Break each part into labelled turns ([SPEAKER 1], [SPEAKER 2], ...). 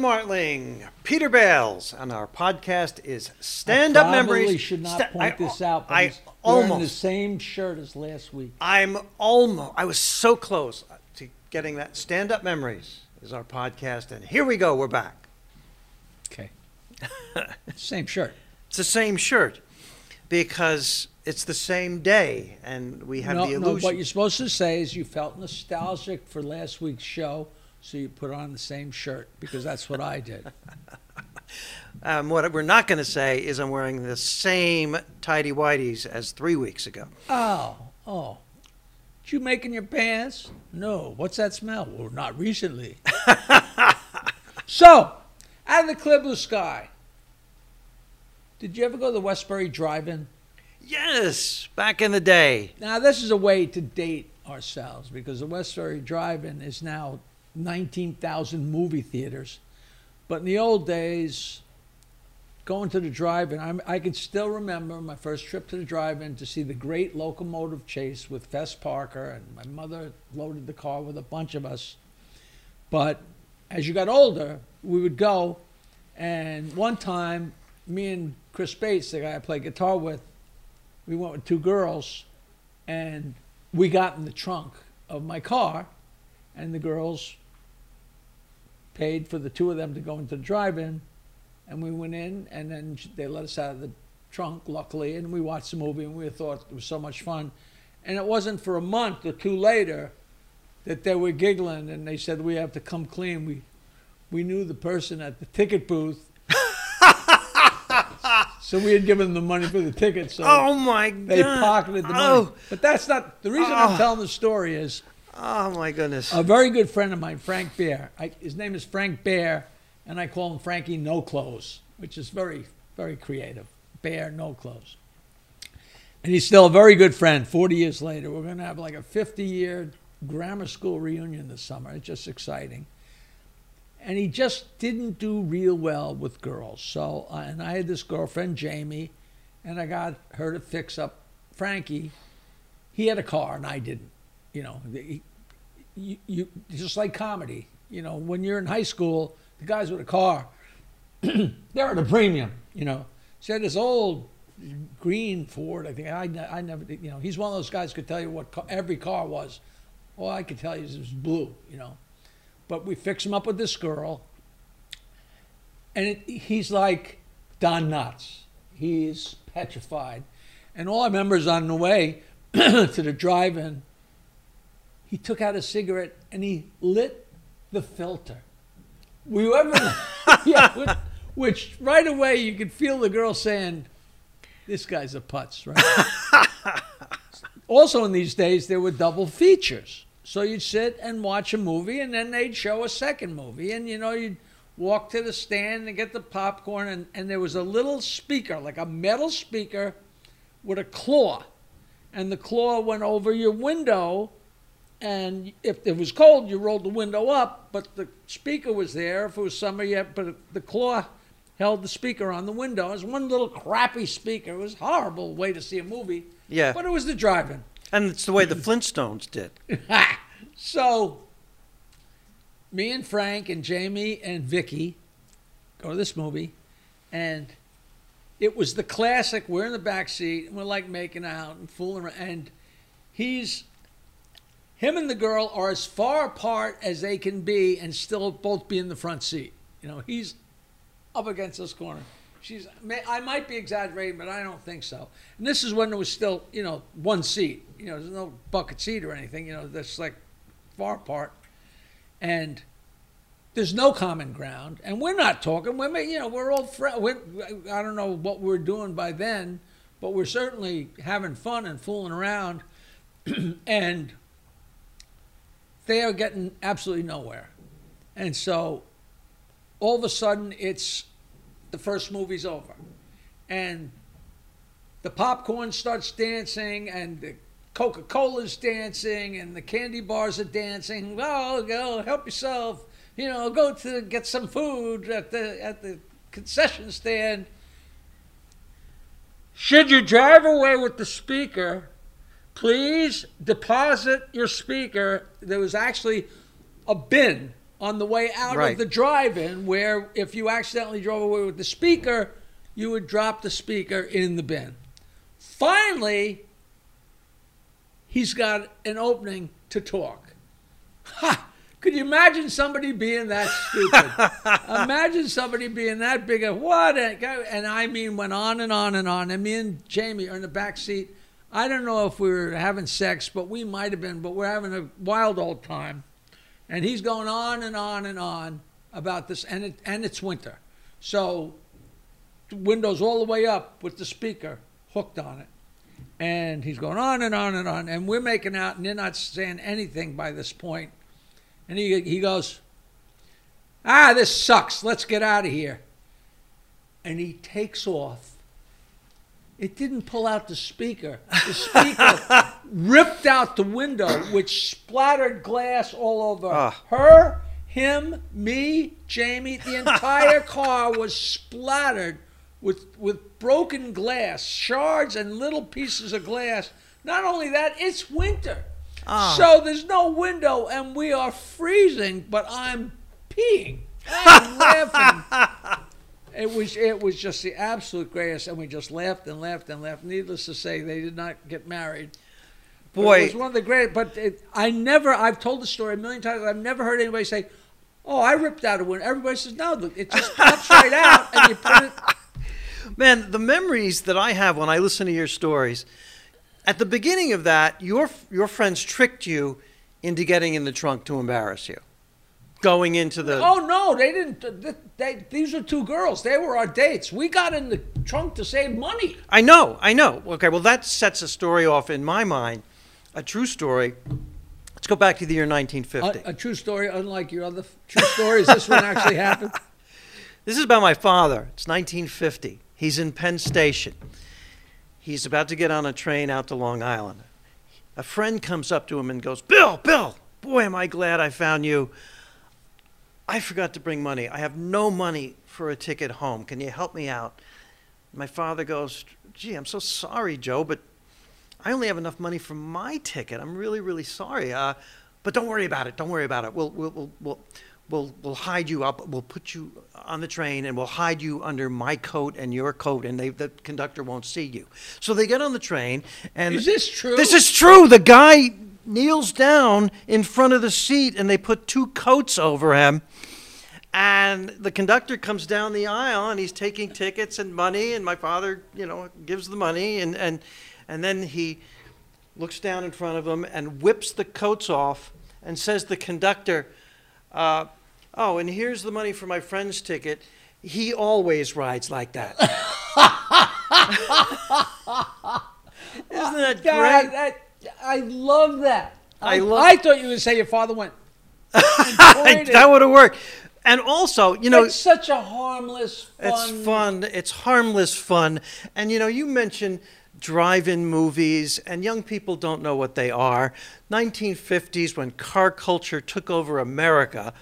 [SPEAKER 1] Martling, Peter Bales, and our podcast is Stand
[SPEAKER 2] I
[SPEAKER 1] Up
[SPEAKER 2] probably
[SPEAKER 1] Memories.
[SPEAKER 2] should not
[SPEAKER 1] Sta-
[SPEAKER 2] point
[SPEAKER 1] I-
[SPEAKER 2] this out, but
[SPEAKER 1] I
[SPEAKER 2] he's wearing the
[SPEAKER 1] almost,
[SPEAKER 2] same shirt as last week.
[SPEAKER 1] I'm almost, I was so close to getting that. Stand Up Memories is our podcast, and here we go. We're back.
[SPEAKER 2] Okay. same shirt.
[SPEAKER 1] It's the same shirt because it's the same day, and we have
[SPEAKER 2] no,
[SPEAKER 1] the
[SPEAKER 2] no,
[SPEAKER 1] illusion.
[SPEAKER 2] what you're supposed to say is you felt nostalgic for last week's show, so you put on the same shirt because that's what I did.
[SPEAKER 1] Um, what we're not going to say is I'm wearing the same tidy whities as three weeks ago.
[SPEAKER 2] Oh, oh. Did you making your pants? No. What's that smell? Well, not recently. so, out of the clear blue sky, did you ever go to the Westbury Drive-In?
[SPEAKER 1] Yes, back in the day.
[SPEAKER 2] Now, this is a way to date ourselves because the Westbury Drive-In is now 19,000 movie theaters. But in the old days, going to the drive-in, I'm, can still remember my first trip to the drive-in to see the great locomotive chase with Fess Parker, and my mother loaded the car with a bunch of us. But as you got older, we would go, and one time, me and Chris Bates, the guy I play guitar with, we went with two girls, and we got in the trunk of my car, and the girls paid for the two of them to go into the drive-in, and we went in, and then they let us out of the trunk, luckily, and we watched the movie, and we thought it was so much fun. And it wasn't for a month or two later that they were giggling, and they said we have to come clean. We we knew the person at the ticket booth. So we had given them the money for the tickets. So
[SPEAKER 1] Oh my god!
[SPEAKER 2] they pocketed the money.
[SPEAKER 1] Oh,
[SPEAKER 2] But that's not the reason
[SPEAKER 1] Oh.
[SPEAKER 2] I'm telling the story is
[SPEAKER 1] oh my goodness!
[SPEAKER 2] a very good friend of mine, Frank Bear. I, his name is Frank Bear, and I call him Frankie No Clothes, which is very, very creative. Bear No Clothes. And he's still a very good friend. 40 years later, we're going to have like a 50 year grammar school reunion this summer. It's just exciting. And he just didn't do real well with girls. So, uh, and I had this girlfriend, Jamie, and I got her to fix up Frankie. He had a car, and I didn't. You know, you, you just like comedy. You know, when you're in high school, the guys with a car, they're at a premium. You know, I had this old green Ford. I think I, I never, you know, he's one of those guys could tell you what ca- every car was. All I could tell you is it was blue. You know, but we fix him up with this girl, and it, he's like Don Knotts. He's petrified, and all I remember is on the way to the drive-in he took out a cigarette and he lit the filter. Were ever? yeah, which, which right away you could feel the girl saying, "This guy's a putz," right? also, in these days, there were double features, so you'd sit and watch a movie, and then they'd show a second movie, and you know you'd walk to the stand and get the popcorn, and, and there was a little speaker, like a metal speaker, with a claw, and the claw went over your window and if it was cold, you rolled the window up, but the speaker was there. If it was summer, yeah, but the claw held the speaker on the window. It was one little crappy speaker. It was a horrible way to see a movie,
[SPEAKER 1] yeah,
[SPEAKER 2] but it was the driving.
[SPEAKER 1] and it's the way the Flintstones did.
[SPEAKER 2] so, me and Frank and Jamie and Vicky go to this movie, and it was the classic. We're in the back seat, and we're like making out and fooling around, and he's him and the girl are as far apart as they can be and still both be in the front seat. You know, he's up against this corner. She's, may- I might be exaggerating, but I don't think so. And this is when there was still, you know, one seat. You know, there's no bucket seat or anything. You know, that's like far apart. And there's no common ground. And we're not talking. We're, you know, we're all friends. I don't know what we're doing by then, but we're certainly having fun and fooling around. and they are getting absolutely nowhere. And so all of a sudden it's the first movie's over. And the popcorn starts dancing and the Coca-Cola's dancing and the candy bars are dancing. Oh, go help yourself. You know, go to get some food at the at the concession stand. Should you drive away with the speaker, please deposit your speaker. There was actually a bin on the way out
[SPEAKER 1] Right.
[SPEAKER 2] of the drive-in, where if you accidentally drove away with the speaker, you would drop the speaker in the bin. Finally, he's got an opening to talk. Ha! Could you imagine somebody being that stupid? imagine somebody being that big of what? A, and I mean, went on and on and on. And me and Jamie are in the back seat. I don't know if we were having sex, but we might have been. But we're having a wild old time. And he's going on and on and on about this, and it, and it's winter, so windows all the way up with the speaker hooked on it. And he's going on and on and on, and we're making out, and they're not saying anything by this point. And he, he goes, Ah, this sucks. Let's get out of here. And he takes off. It didn't pull out the speaker. The speaker ripped out the window, which splattered glass all over
[SPEAKER 1] Ah.
[SPEAKER 2] her, him, me, Jamie. The entire car was splattered with, with broken glass, shards and little pieces of glass. Not only that, it's winter.
[SPEAKER 1] Ah.
[SPEAKER 2] So there's no window and we are freezing, but I'm peeing. I'm laughing. It was it was just the absolute greatest, and we just laughed and laughed and laughed. Needless to say, they did not get married. But
[SPEAKER 1] Boy.
[SPEAKER 2] it was one of the great. But it, I never. I've told the story a million times. I've never heard anybody say, "Oh, I ripped out a window." Everybody says, "No, look, it just pops right out, and you put it."
[SPEAKER 1] Man, the memories that I have when I listen to your stories, at the beginning of that, your your friends tricked you into getting in the trunk to embarrass you, going into the.
[SPEAKER 2] Oh no, they didn't. They, they, these are two girls. They were our dates. We got in the trunk to save money.
[SPEAKER 1] I know, I know. Okay, well that sets a story off in my mind, a true story. Let's go back to the year 1950.
[SPEAKER 2] a true story, unlike your other true stories. This one actually happened.
[SPEAKER 1] This is about my father. It's 1950. He's in Penn Station. He's about to get on a train out to Long Island. A friend comes up to him and goes, Bill, Bill, boy, am I glad I found you. I forgot to bring money. I have no money for a ticket home. Can you help me out? My father goes, Gee, I'm so sorry, Joe, but I only have enough money for my ticket. I'm really, really sorry. Uh, but don't worry about it. Don't worry about it. We'll, we'll, we'll, we'll, we'll, we'll hide you up. We'll put you on the train and we'll hide you under my coat and your coat, and they, the conductor won't see you. So they get on the train, and
[SPEAKER 2] Is this true?
[SPEAKER 1] This is true. The guy kneels down in front of the seat, and they put two coats over him. And the conductor comes down the aisle and he's taking tickets and money, and my father, you know, gives the money, and, and, and then he looks down in front of him and whips the coats off and says the conductor, uh, Oh, and here's the money for my friend's ticket. He always rides like that. Isn't that
[SPEAKER 2] God,
[SPEAKER 1] great?
[SPEAKER 2] that, I love that.
[SPEAKER 1] I
[SPEAKER 2] I,
[SPEAKER 1] love-
[SPEAKER 2] I thought you would say your father went.
[SPEAKER 1] that would have worked. And also, you know,
[SPEAKER 2] it's such a harmless, fun.
[SPEAKER 1] It's fun. It's harmless fun. And you know, you mentioned drive-in movies, and young people don't know what they are. 1950s, when car culture took over America,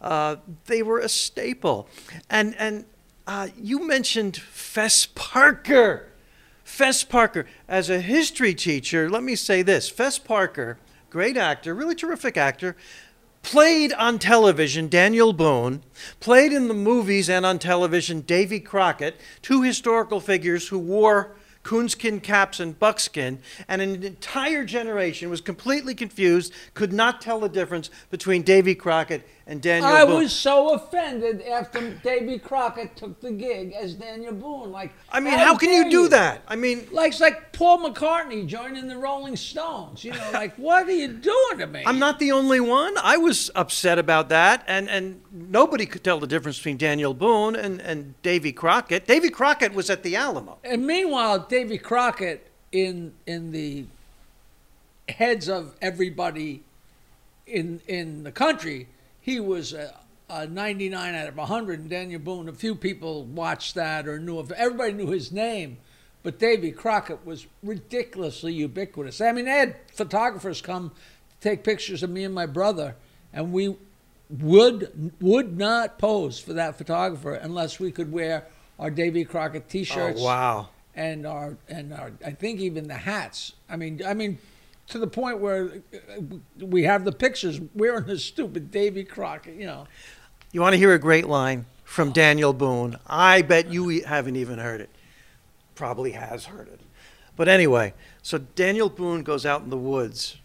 [SPEAKER 1] uh, they were a staple. And and uh, you mentioned Fess Parker. Fess Parker, as a history teacher, let me say this: Fess Parker, great actor, really terrific actor, played on television Daniel Boone, played in the movies and on television Davy Crockett, two historical figures who wore coonskin caps and buckskin, and an entire generation was completely confused, could not tell the difference between Davy Crockett and Daniel
[SPEAKER 2] I
[SPEAKER 1] Boone.
[SPEAKER 2] was so offended after Davy Crockett took the gig as Daniel Boone. Like,
[SPEAKER 1] I mean, how can you do that? I mean,
[SPEAKER 2] Like, it's like Paul McCartney joining the Rolling Stones. You know, like, what are you doing to me?
[SPEAKER 1] I'm not the only one. I was upset about that, and, and nobody could tell the difference between Daniel Boone and, and Davy Crockett. Davy Crockett was at the Alamo.
[SPEAKER 2] And meanwhile, Davy Crockett in in the heads of everybody in in the country, he was a, a 99 out of 100. And Daniel Boone, a few people watched that or knew of. Everybody knew his name, but Davy Crockett was ridiculously ubiquitous. I mean, they had photographers come to take pictures of me and my brother, and we would would not pose for that photographer unless we could wear our Davy Crockett T-shirts Oh,
[SPEAKER 1] wow.
[SPEAKER 2] and our and our I think even the hats. I mean, I mean, to the point where uh, we have the pictures wearing the stupid Davy Crockett, you know.
[SPEAKER 1] You want to hear a great line from Daniel Boone? I bet you haven't even heard it. Probably has heard it. But anyway, so Daniel Boone goes out in the woods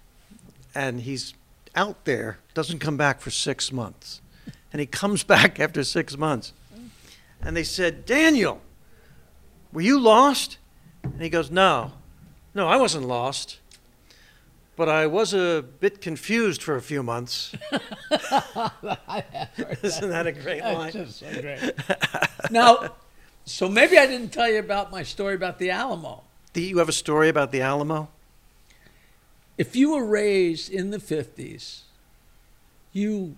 [SPEAKER 1] and he's out there, doesn't come back for six months. And he comes back after six months. And they said, Daniel, were you lost? And he goes, No, no, I wasn't lost. But I was a bit confused for a few months. Isn't that a great line?
[SPEAKER 2] so great. now, so maybe I didn't tell you about my story about the Alamo.
[SPEAKER 1] Do you have a story about the Alamo?
[SPEAKER 2] If you were raised in the 50s, you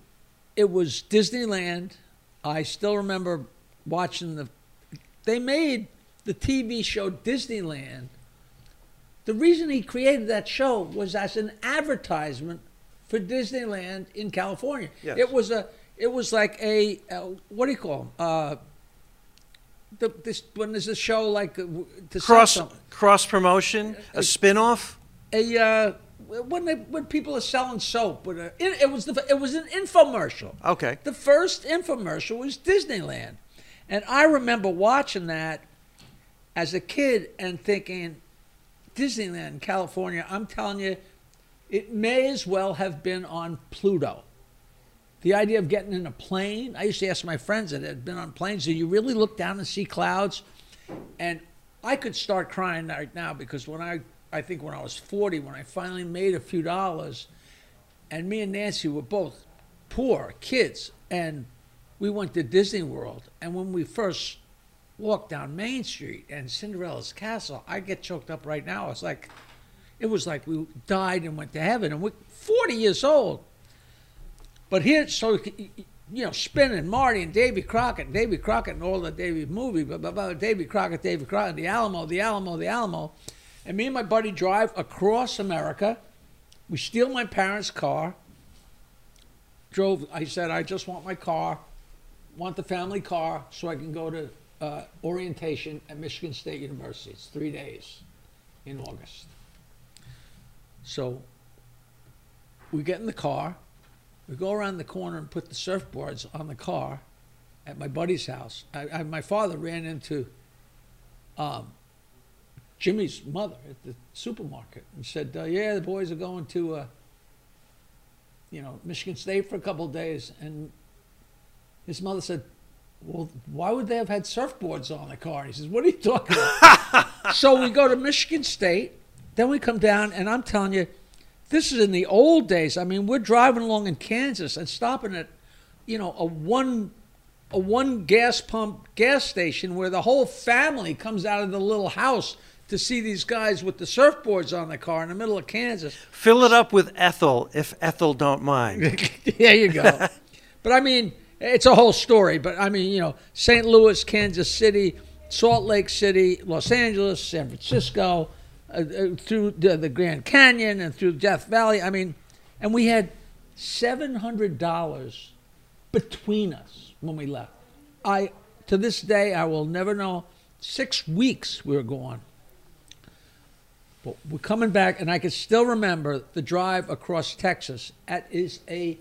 [SPEAKER 2] it was Disneyland. I still remember watching the they made the TV show Disneyland. The reason he created that show was as an advertisement for Disneyland in California.
[SPEAKER 1] Yes.
[SPEAKER 2] It was a it was like a uh, what do you call 'em? Uh, the, this when there's a show like uh, to
[SPEAKER 1] Cross cross promotion, a spin-off?
[SPEAKER 2] a uh, when they when people are selling soap. With a, it, it was the it was an infomercial.
[SPEAKER 1] Okay.
[SPEAKER 2] The first infomercial was Disneyland, and I remember watching that as a kid and thinking, Disneyland, California. I'm telling you, it may as well have been on Pluto. The idea of getting in a plane. I used to ask my friends that had been on planes, do you really look down and see clouds? And I could start crying right now because when I, I think when I was 40, when I finally made a few dollars, and me and Nancy were both poor kids, and we went to Disney World. And when we first walked down Main Street and Cinderella's Castle, I get choked up right now. It's like, it was like we died and went to heaven, and we're 40 years old. But here, so you know, Spin and Marty and Davy Crockett, and Davy Crockett, and all the Davy movie, but, but, but Davy Crockett, Davy Crockett, the Alamo, the Alamo, the Alamo, and me and my buddy drive across America. We steal my parents' car. Drove. I said, I just want my car, want the family car, so I can go to uh, orientation at Michigan State University. It's three days in August. So we get in the car. We go around the corner and put the surfboards on the car at my buddy's house. I, I, my father ran into um, Jimmy's mother at the supermarket and said, uh, "Yeah, the boys are going to, uh, you know, Michigan State for a couple of days." And his mother said, "Well, why would they have had surfboards on the car?" he says, "What are you talking about?" so we go to Michigan State. Then we come down, and I'm telling you, this is in the old days. I mean, we're driving along in Kansas and stopping at, you know, a one, a one gas pump gas station where the whole family comes out of the little house to see these guys with the surfboards on the car in the middle of Kansas.
[SPEAKER 1] Fill it up with Ethel, if Ethel don't mind.
[SPEAKER 2] there you go. but I mean, it's a whole story. But I mean, you know, St. Louis, Kansas City, Salt Lake City, Los Angeles, San Francisco, uh, uh, through the, the Grand Canyon and through Death Valley. I mean, and we had seven hundred dollars between us when we left. I to this day I will never know. Six weeks we were gone. But we're coming back, and I can still remember the drive across Texas. That is a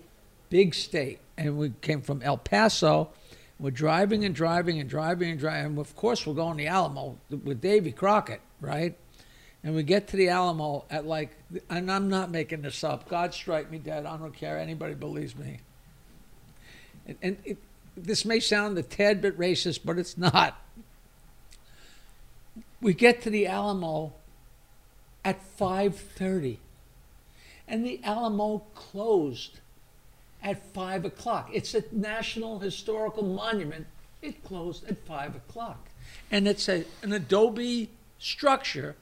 [SPEAKER 2] big state. And we came from El Paso. We're driving and driving and driving and driving. And of course, we're going to the Alamo with Davy Crockett, right? And we get to the Alamo at like, and I'm not making this up. God strike me dead. I don't care. Anybody believes me. And, and it, this may sound a tad bit racist, but it's not. We get to the Alamo at 5.30 and the alamo closed at 5 o'clock. It's a national historical monument. It closed at 5 o'clock. And it's a, an adobe structure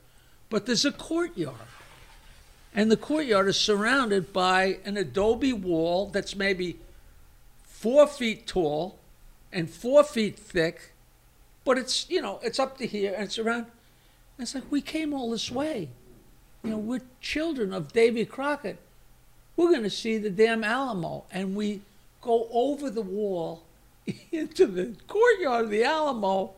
[SPEAKER 2] but there's a courtyard. And the courtyard is surrounded by an adobe wall that's maybe four feet tall and four feet thick but it's you know it's up to here and it's around. It's like we came all this way. You know, we're children of Davy Crockett. We're going to see the damn Alamo. And we go over the wall into the courtyard of the Alamo,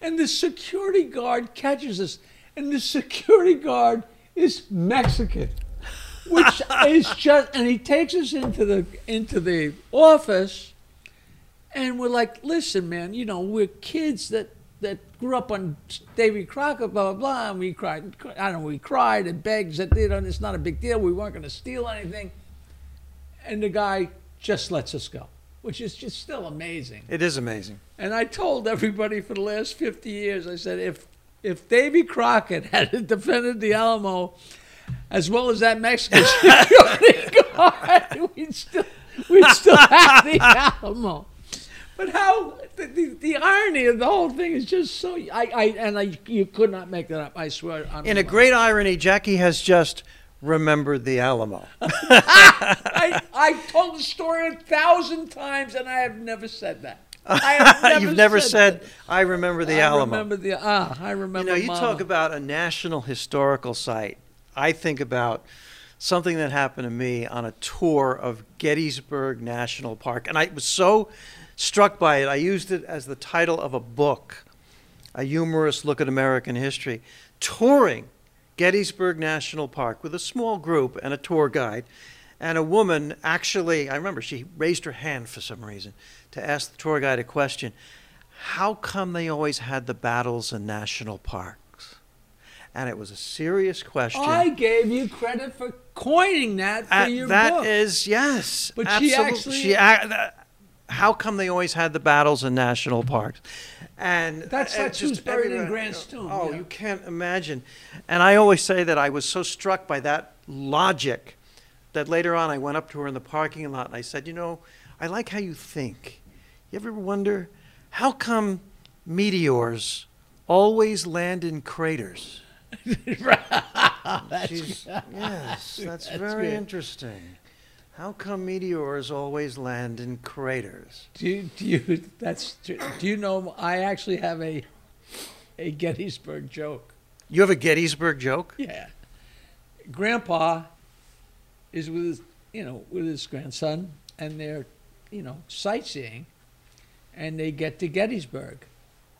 [SPEAKER 2] and the security guard catches us. And the security guard is Mexican. which is just and he takes us into the into the office and we're like listen man you know we're kids that that grew up on Davy Crockett blah blah blah and we cried I don't know we cried and begged that you know it's not a big deal we weren't going to steal anything and the guy just lets us go which is just still amazing
[SPEAKER 1] It is amazing.
[SPEAKER 2] and I told everybody for the last 50 years, I said, if if Davy Crockett had defended the Alamo as well as that Mexican security guard, we'd still, we'd still have the Alamo. But how the, the, the irony of the whole thing is just so I, I and I you could not make that up. I swear. on
[SPEAKER 1] In a great irony, Jackie has just remembered the Alamo.
[SPEAKER 2] I, I told the story a thousand times, and I have never said that. I have never
[SPEAKER 1] You've never
[SPEAKER 2] said,
[SPEAKER 1] said, "I remember the.
[SPEAKER 2] I
[SPEAKER 1] Alamo."
[SPEAKER 2] remember the ah. I remember.
[SPEAKER 1] You know, you
[SPEAKER 2] Mama.
[SPEAKER 1] talk about a national historical site. I think about something that happened to me on a tour of Gettysburg National Park. And I was so struck by it, I used it as the title of a book, a humorous look at American history. Touring Gettysburg National Park with a small group and a tour guide. And a woman actually, I remember she raised her hand for some reason to ask the tour guide a question How come they always had the battles in national parks? And it was a serious question.
[SPEAKER 2] I gave you credit for coining that for
[SPEAKER 1] Uh,
[SPEAKER 2] your
[SPEAKER 1] that
[SPEAKER 2] book.
[SPEAKER 1] is- yes.
[SPEAKER 2] But she actually-
[SPEAKER 1] she that- how come they always had the battles in national parks? And
[SPEAKER 2] That's- that's who's buried in tomb,
[SPEAKER 1] Oh,
[SPEAKER 2] yeah.
[SPEAKER 1] you can't imagine. And I always say that I was so struck by that logic that later on I went up to her in the parking lot and I said, you know, I like how you think. You ever wonder how come meteors always land in craters?
[SPEAKER 2] That's
[SPEAKER 1] yes, that's,
[SPEAKER 2] That's
[SPEAKER 1] very
[SPEAKER 2] good.
[SPEAKER 1] interesting. How come meteors always land in craters?
[SPEAKER 2] do you, do you that's do you know I actually have a a Gettysburg joke.
[SPEAKER 1] You have a Gettysburg joke?
[SPEAKER 2] Yeah. Grandpa is with his, you know, with his grandson and they're, you know, sightseeing and they get to Gettysburg.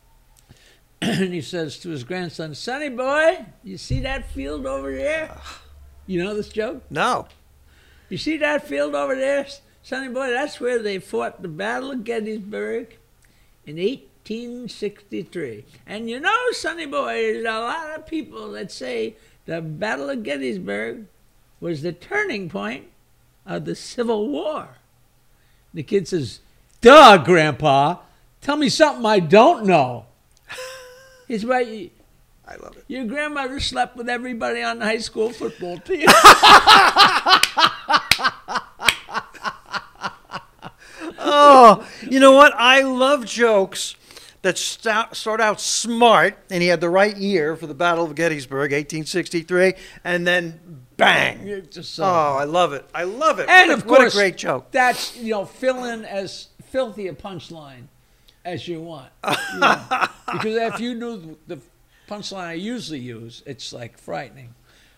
[SPEAKER 2] and he says to his grandson, Sonny boy, you see that field over there? Ah. You know this joke?
[SPEAKER 1] No.
[SPEAKER 2] You see that field over there, Sonny boy? That's where they fought the Battle of Gettysburg in 1863. And you know, Sonny boy, there's a lot of people that say the Battle of Gettysburg was the turning point of the Civil War. The kid says, Duh, Grandpa. Tell me something I don't know. He's right.
[SPEAKER 1] I love it.
[SPEAKER 2] Your grandmother slept with everybody on the high school football team.
[SPEAKER 1] Oh, you know what? I love jokes that sta- start out smart, and he had the right year for the Battle of Gettysburg, 1863, and then bang.
[SPEAKER 2] Just so-
[SPEAKER 1] Oh, I love it. I love it.
[SPEAKER 2] And
[SPEAKER 1] what,
[SPEAKER 2] of
[SPEAKER 1] a, what a great joke.
[SPEAKER 2] That's you know, fill in as filthy a punchline as you want. you know. because if you knew the punchline I usually use, it's like frightening.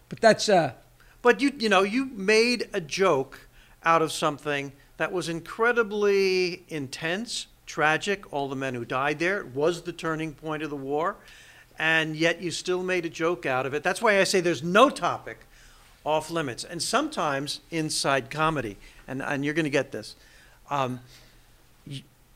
[SPEAKER 2] But that's uh,
[SPEAKER 1] But you, you know, you made a joke out of something that was incredibly intense, tragic. All the men who died there it was the turning point of the war, and yet you still made a joke out of it. That's why I say there's no topic off limits, and sometimes inside comedy. And and you're going to get this. Um,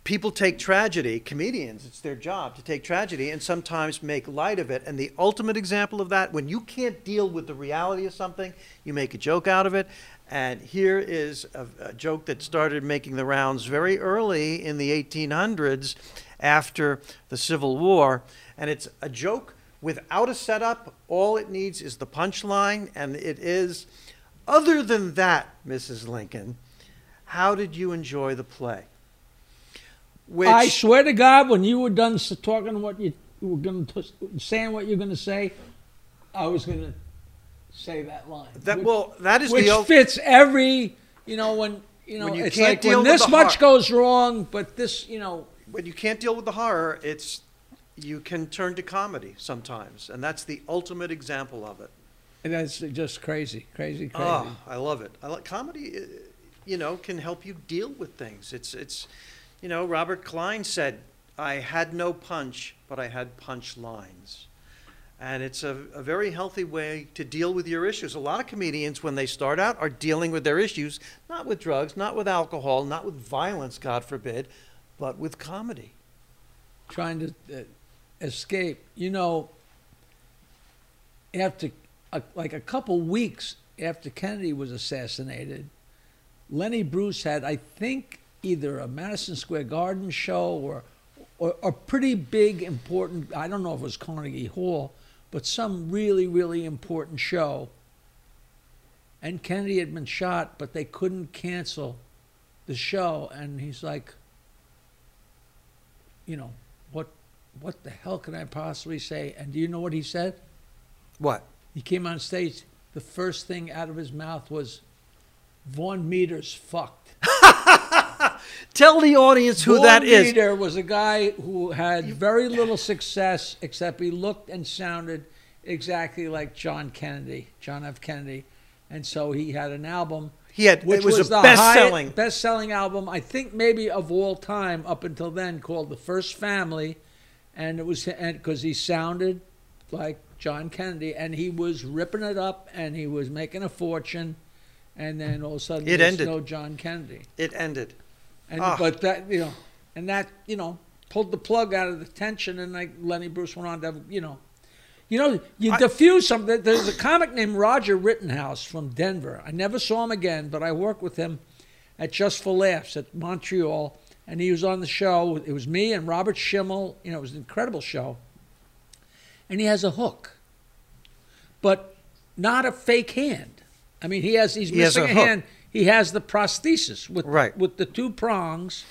[SPEAKER 1] people take tragedy, comedians, it's their job to take tragedy and sometimes make light of it. And the ultimate example of that, when you can't deal with the reality of something, you make a joke out of it. And here is a, a joke that started making the rounds very early in the 1800s after the Civil War. And it's a joke without a setup. All it needs is the punchline. And it is, other than that, Mrs. Lincoln, how did you enjoy the play? Which
[SPEAKER 2] I swear to God, when you were done talking what you were going to saying what you're going to say, I was going to say that line.
[SPEAKER 1] that
[SPEAKER 2] which,
[SPEAKER 1] well, that is
[SPEAKER 2] which
[SPEAKER 1] the
[SPEAKER 2] fits every you know when you know
[SPEAKER 1] When you
[SPEAKER 2] it's
[SPEAKER 1] can't
[SPEAKER 2] like when this much goes wrong, but this you know
[SPEAKER 1] when you can't deal with the horror. It's you can turn to comedy sometimes, and that's the ultimate example of it.
[SPEAKER 2] And that's just crazy, crazy, crazy.
[SPEAKER 1] Oh, I love it. I like comedy. uh, You know, can help you deal with things. It's it's, you know, Robert Klein said, "I had no punch, but I had punch lines," And it's a, a very healthy way to deal with your issues. A lot of comedians, when they start out, are dealing with their issues, not with drugs, not with alcohol, not with violence, God forbid, but with comedy.
[SPEAKER 2] trying to uh, escape. You know, after a, like a couple weeks after Kennedy was assassinated, Lenny Bruce had, I think, either a Madison Square Garden show or, or a pretty big, important. I don't know if it was Carnegie Hall, but some really, really important show. And Kennedy had been shot, but they couldn't cancel the show. And he's like, you know, what what the hell can I possibly say? And do you know what he said?
[SPEAKER 1] What?
[SPEAKER 2] He came on stage. The first thing out of his mouth was, "Vaughn Meader's fucked."
[SPEAKER 1] Tell the audience who
[SPEAKER 2] Vaughn
[SPEAKER 1] that is.
[SPEAKER 2] Meader was a guy who had very little success, except he looked and sounded exactly like John Kennedy, John F. Kennedy, and so he had an album.
[SPEAKER 1] He had
[SPEAKER 2] which
[SPEAKER 1] it was,
[SPEAKER 2] the
[SPEAKER 1] a best-selling.
[SPEAKER 2] best selling album, I think maybe of all time up until then, called The First Family, and it was because he sounded like John Kennedy, and he was ripping it up, and he was making a fortune, and then all of a sudden
[SPEAKER 1] It ended.
[SPEAKER 2] no John Kennedy,
[SPEAKER 1] It ended.
[SPEAKER 2] And
[SPEAKER 1] Ah.
[SPEAKER 2] but that you know, and that you know pulled the plug out of the tension, and like Lenny Bruce went on to have, you know. You know, you
[SPEAKER 1] I-
[SPEAKER 2] diffuse something. There's a comic named Roger Rittenhouse from Denver. I never saw him again, but I worked with him at Just for Laughs at Montreal, and he was on the show. It was me and Robert Schimmel. You know, it was an incredible show. And he has a hook, but not a fake hand. I mean, he has he's
[SPEAKER 1] He has
[SPEAKER 2] missing
[SPEAKER 1] a
[SPEAKER 2] a, hand. He has the prosthesis with
[SPEAKER 1] Right.
[SPEAKER 2] with the two prongs.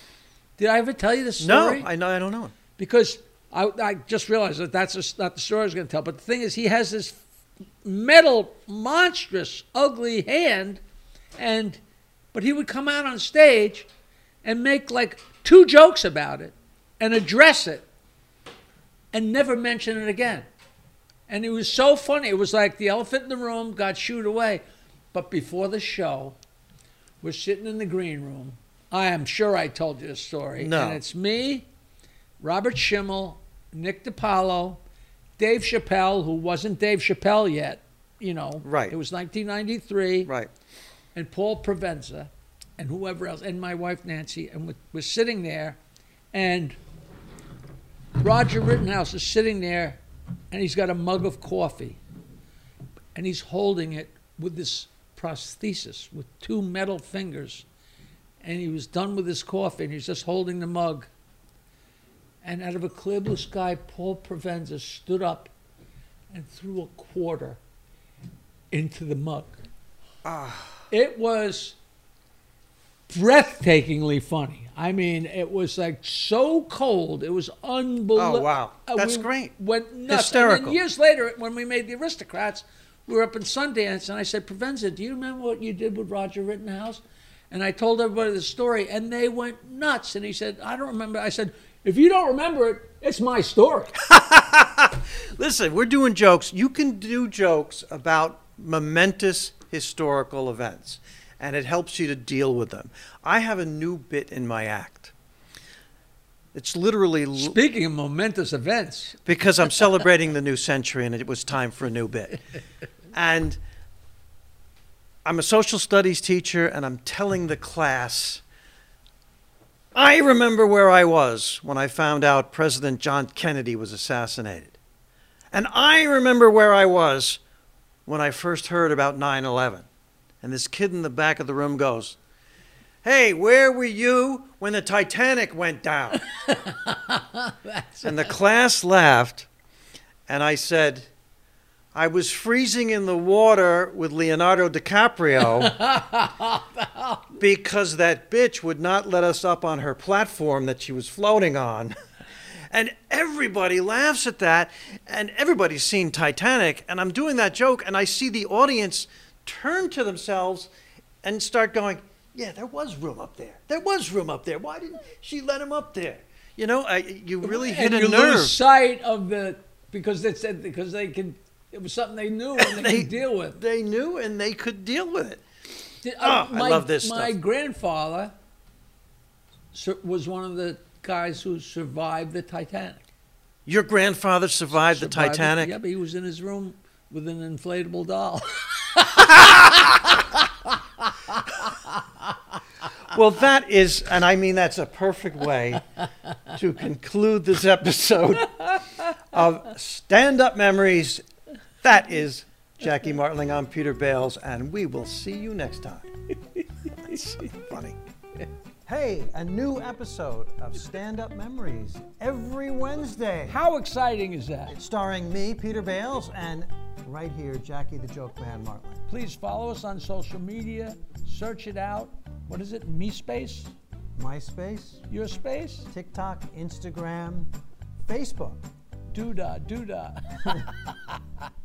[SPEAKER 2] Did I ever tell you this story? No.
[SPEAKER 1] I know. I don't know.
[SPEAKER 2] because I, I just realized that that's just not the story I was going to tell. But the thing is, he has this metal, monstrous, ugly hand, and but he would come out on stage and make like two jokes about it and address it and never mention it again. And it was so funny. It was like the elephant in the room got shooed away. But before the show, we're sitting in the green room. I am sure I told you the story.
[SPEAKER 1] No.
[SPEAKER 2] And it's me, Robert Schimmel, Nick DiPaolo, Dave Chappelle, who wasn't Dave Chappelle yet, you know.
[SPEAKER 1] Right.
[SPEAKER 2] It was 1993
[SPEAKER 1] Right.
[SPEAKER 2] and Paul Provenza and whoever else, and my wife Nancy, and we're, we're sitting there, and Roger Rittenhouse is sitting there, and he's got a mug of coffee, and he's holding it with this prosthesis with two metal fingers, and he was done with his coffee, and he's just holding the mug. And out of a clear blue sky, Paul Provenza stood up and threw a quarter into the mug. Ah. It was breathtakingly funny. I mean, it was like so cold. It was unbelievable.
[SPEAKER 1] Oh, wow. That's great.
[SPEAKER 2] Went nuts.
[SPEAKER 1] Hysterical.
[SPEAKER 2] And then years later, when we made the Aristocrats, we were up in Sundance, and I said, Provenza, do you remember what you did with Roger Rittenhouse? And I told everybody the story, and they went nuts. And he said, I don't remember. I said, if you don't remember it, it's my story.
[SPEAKER 1] Listen, we're doing jokes. You can do jokes about momentous historical events, and it helps you to deal with them. I have a new bit in my act. It's literally
[SPEAKER 2] Speaking of momentous events,
[SPEAKER 1] because I'm celebrating the new century and it was time for a new bit. And I'm a social studies teacher and I'm telling the class, I remember where I was when I found out President John Kennedy was assassinated. And I remember where I was when I first heard about 9 11. And this kid in the back of the room goes, Hey, where were you when the Titanic went down? and the class laughed, and I said, I was freezing in the water with Leonardo DiCaprio because that bitch would not let us up on her platform that she was floating on. And everybody laughs at that, and everybody's seen Titanic, and I'm doing that joke, and I see the audience turn to themselves and start going, Yeah, there was room up there. There was room up there. Why didn't she let him up there? You know, I, you really hit
[SPEAKER 2] and
[SPEAKER 1] a
[SPEAKER 2] you
[SPEAKER 1] nerve.
[SPEAKER 2] lose sight of the because they said because they can. It was something they knew and they, could deal with.
[SPEAKER 1] They knew and they could deal with it.
[SPEAKER 2] Did-
[SPEAKER 1] Oh, uh, ah, I love this
[SPEAKER 2] My
[SPEAKER 1] stuff.
[SPEAKER 2] grandfather was one of the guys who survived the Titanic.
[SPEAKER 1] Your grandfather survived, the
[SPEAKER 2] Survived it.
[SPEAKER 1] Titanic.
[SPEAKER 2] Yeah, but he was in his room with an inflatable doll.
[SPEAKER 1] Well, that is, and I mean that's a perfect way to conclude this episode of Stand Up Memories. That is Jackie Martling. I'm Peter Bales, and we will see you next time. That's so funny. Hey, a new episode of Stand Up Memories every Wednesday.
[SPEAKER 2] How exciting is that?
[SPEAKER 1] Starring me, Peter Bales, and right here, Jackie the Joke Man Martling.
[SPEAKER 2] Please follow us on social media. Search it out. What is it? Me space?
[SPEAKER 1] MySpace,
[SPEAKER 2] Your space?
[SPEAKER 1] TikTok, Instagram, Facebook.
[SPEAKER 2] Doodah, doodah.